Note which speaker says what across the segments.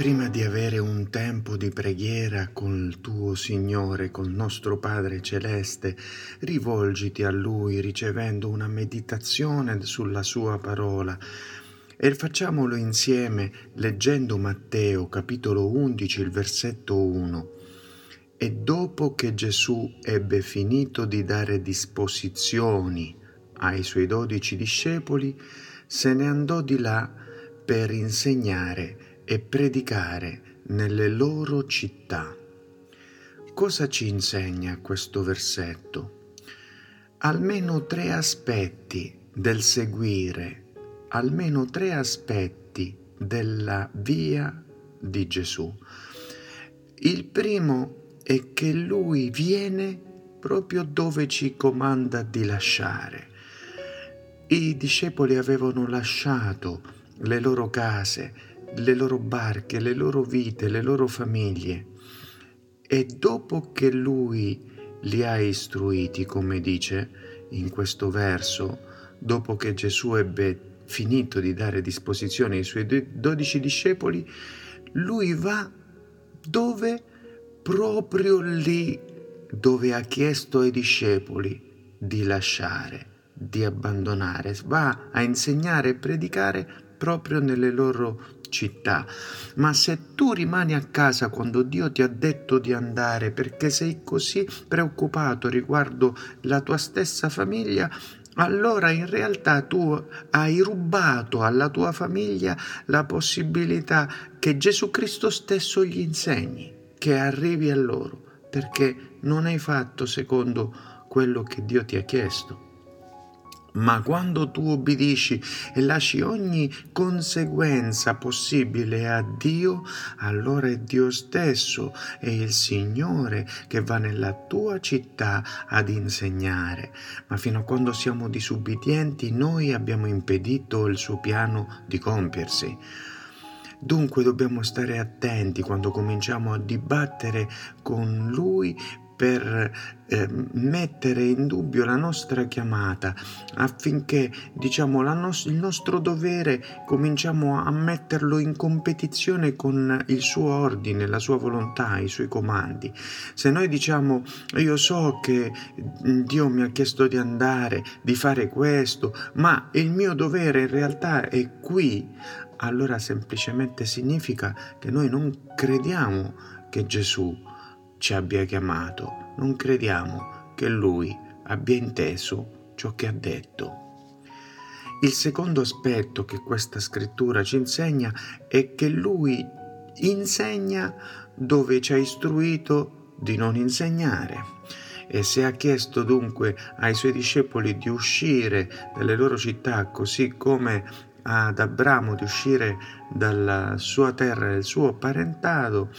Speaker 1: Prima di avere un tempo di preghiera col tuo Signore, col nostro Padre Celeste, rivolgiti a Lui ricevendo una meditazione sulla Sua parola. E facciamolo insieme leggendo Matteo capitolo 11, il versetto 1. E dopo che Gesù ebbe finito di dare disposizioni ai suoi dodici discepoli, se ne andò di là per insegnare e predicare nelle loro città. Cosa ci insegna questo versetto? Almeno tre aspetti del seguire, almeno tre aspetti della via di Gesù. Il primo è che lui viene proprio dove ci comanda di lasciare. I discepoli avevano lasciato le loro case, le loro barche, le loro vite, le loro famiglie. E dopo che lui li ha istruiti, come dice in questo verso, dopo che Gesù ebbe finito di dare disposizione ai suoi dodici discepoli, lui va dove? Proprio lì dove ha chiesto ai discepoli di lasciare, di abbandonare, va a insegnare e predicare proprio nelle loro città, ma se tu rimani a casa quando Dio ti ha detto di andare perché sei così preoccupato riguardo la tua stessa famiglia, allora in realtà tu hai rubato alla tua famiglia la possibilità che Gesù Cristo stesso gli insegni, che arrivi a loro, perché non hai fatto secondo quello che Dio ti ha chiesto. Ma quando tu obbedisci e lasci ogni conseguenza possibile a Dio, allora è Dio stesso, è il Signore che va nella tua città ad insegnare. Ma fino a quando siamo disubbidienti noi abbiamo impedito il suo piano di compiersi. Dunque dobbiamo stare attenti quando cominciamo a dibattere con Lui per eh, mettere in dubbio la nostra chiamata affinché diciamo no- il nostro dovere cominciamo a metterlo in competizione con il suo ordine, la sua volontà, i suoi comandi. Se noi diciamo io so che Dio mi ha chiesto di andare, di fare questo, ma il mio dovere in realtà è qui, allora semplicemente significa che noi non crediamo che Gesù ci abbia chiamato, non crediamo che Lui abbia inteso ciò che ha detto. Il secondo aspetto che questa scrittura ci insegna è che Lui insegna dove ci ha istruito di non insegnare. E se ha chiesto dunque ai suoi discepoli di uscire dalle loro città, così come ad Abramo di uscire dalla sua terra e dal suo parentato,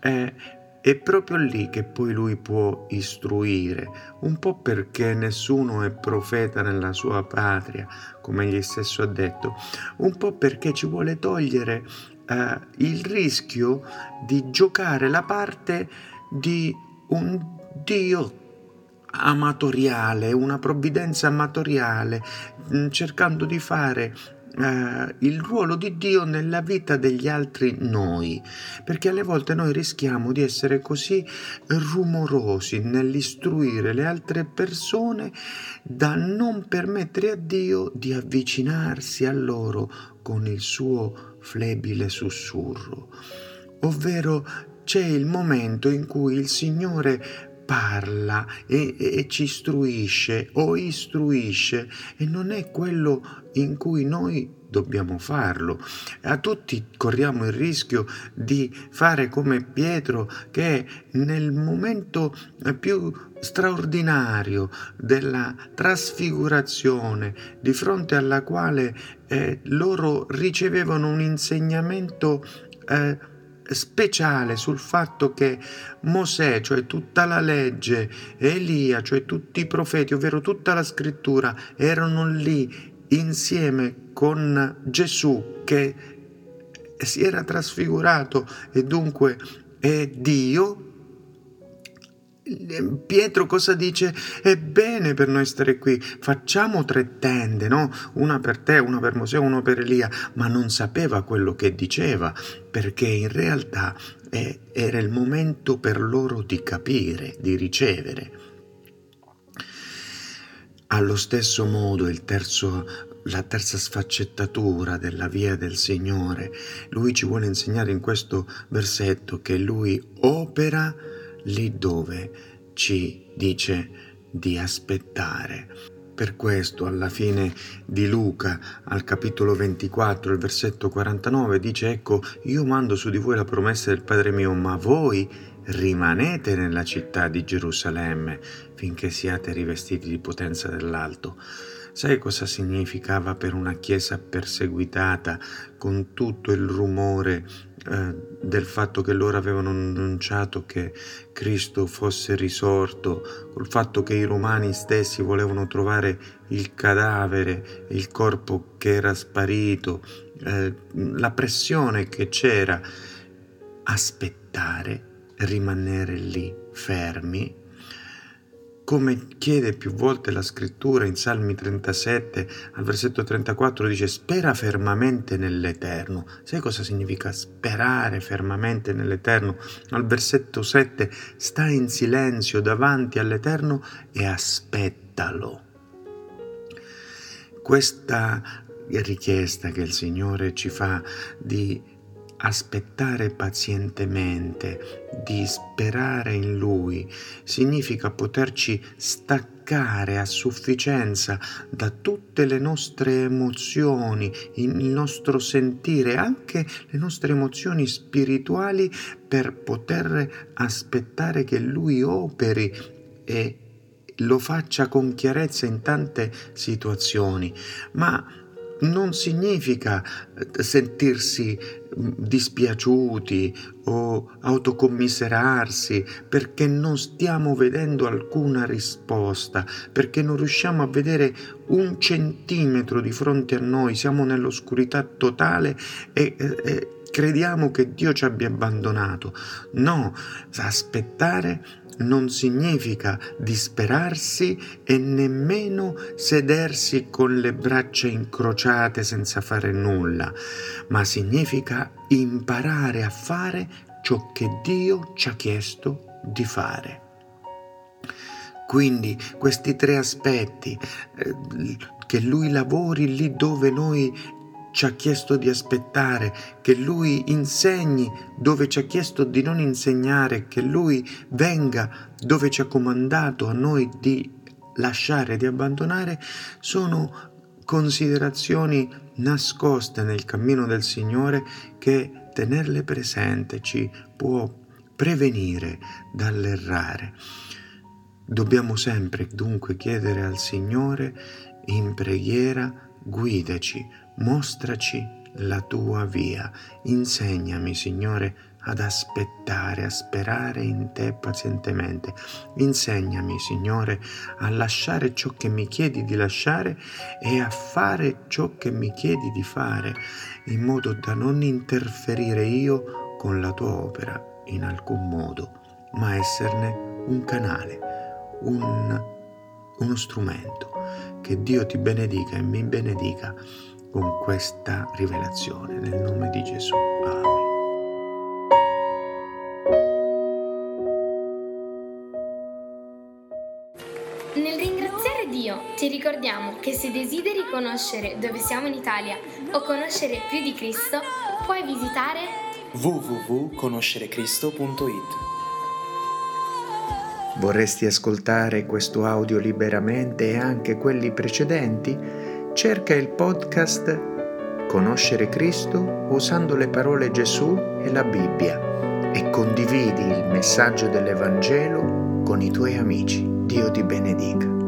Speaker 1: eh, è proprio lì che poi lui può istruire, un po' perché nessuno è profeta nella sua patria, come egli stesso ha detto, un po' perché ci vuole togliere eh, il rischio di giocare la parte di un Dio amatoriale, una provvidenza amatoriale, mm, cercando di fare eh, il ruolo di Dio nella vita degli altri noi, perché alle volte noi rischiamo di essere così rumorosi nell'istruire le altre persone da non permettere a Dio di avvicinarsi a loro con il suo flebile sussurro. Ovvero c'è il momento in cui il Signore parla e, e, ci istruisce o istruisce e non è quello in cui noi dobbiamo farlo. A tutti corriamo il rischio di fare come Pietro che nel momento più straordinario della trasfigurazione, di fronte alla quale eh, loro ricevevano un insegnamento eh, speciale sul fatto che Mosè, cioè tutta la legge, Elia, cioè tutti i profeti, ovvero tutta la scrittura, erano lì insieme con Gesù che si era trasfigurato e dunque è Dio, Pietro cosa dice? È bene per noi stare qui, facciamo tre tende, no? Una per te, una per Mosè, una per Elia, ma non sapeva quello che diceva, perché in realtà eh, era il momento per loro di capire, di ricevere. Allo stesso modo il terzo la terza sfaccettatura della via del Signore. Lui ci vuole insegnare in questo versetto che Lui opera lì dove ci dice di aspettare. Per questo alla fine di Luca, al capitolo 24, il versetto 49, dice ecco, io mando su di voi la promessa del Padre mio, ma voi rimanete nella città di Gerusalemme finché siate rivestiti di potenza dell'alto. Sai cosa significava per una chiesa perseguitata con tutto il rumore eh, del fatto che loro avevano annunciato che Cristo fosse risorto, col fatto che i romani stessi volevano trovare il cadavere, il corpo che era sparito, eh, la pressione che c'era, aspettare, rimanere lì fermi come chiede più volte la scrittura in Salmi 37 al versetto 34 dice spera fermamente nell'Eterno. Sai cosa significa sperare fermamente nell'Eterno? Al versetto 7 sta in silenzio davanti all'Eterno e aspettalo. Questa richiesta che il Signore ci fa di aspettare pazientemente, di sperare in Lui, significa poterci staccare a sufficienza da tutte le nostre emozioni, il nostro sentire, anche le nostre emozioni spirituali per poter aspettare che Lui operi e lo faccia con chiarezza in tante situazioni, ma non significa eh, sentirsi mm, dispiaciuti o autocommiserarsi perché non stiamo vedendo alcuna risposta, perché non riusciamo a vedere un centimetro di fronte a noi, siamo nell'oscurità totale e, e crediamo che Dio ci abbia abbandonato. No, aspettare non significa disperarsi e nemmeno sedersi con le braccia incrociate senza fare nulla, ma significa imparare a fare ciò che Dio ci ha chiesto di fare. Quindi questi tre aspetti, eh, che Lui lavori lì dove noi ci ha chiesto di aspettare, che Lui insegni dove ci ha chiesto di non insegnare, che Lui venga dove ci ha comandato a noi di lasciare, di abbandonare, sono considerazioni nascoste nel cammino del Signore che tenerle presente ci può prevenire dall'errare. Dobbiamo sempre dunque chiedere al Signore in preghiera guidaci, mostraci la tua via, insegnami, Signore, ad aspettare, a sperare in te pazientemente. Insegnami, Signore, a lasciare ciò che mi chiedi di lasciare e a fare ciò che mi chiedi di fare, in modo da non interferire io con la tua opera in alcun modo, ma esserne un canale, un, uno strumento. Che Dio ti benedica e mi benedica con questa rivelazione nel nome di Gesù. Amen.
Speaker 2: Nel ringraziare Dio ti ricordiamo che se desideri conoscere dove siamo in Italia o conoscere più di Cristo, puoi visitare
Speaker 3: www.conoscerecristo.it
Speaker 1: Vorresti ascoltare questo audio liberamente e anche quelli precedenti? Cerca il podcast Conoscere Cristo usando le parole Gesù e la Bibbia e condividi il messaggio dell'Evangelo con i tuoi amici. Dio ti benedica.